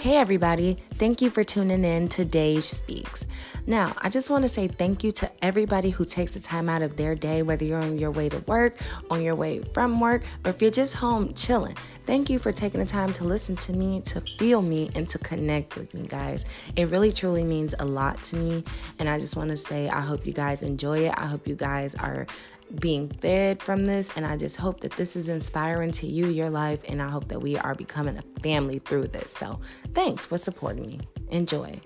Hey, everybody. Thank you for tuning in to Daij Speaks. Now, I just want to say thank you to everybody who takes the time out of their day, whether you're on your way to work, on your way from work, or if you're just home chilling. Thank you for taking the time to listen to me, to feel me, and to connect with me, guys. It really, truly means a lot to me. And I just want to say, I hope you guys enjoy it. I hope you guys are being fed from this. And I just hope that this is inspiring to you, your life. And I hope that we are becoming a family through this. So thanks for supporting me. Enjoy.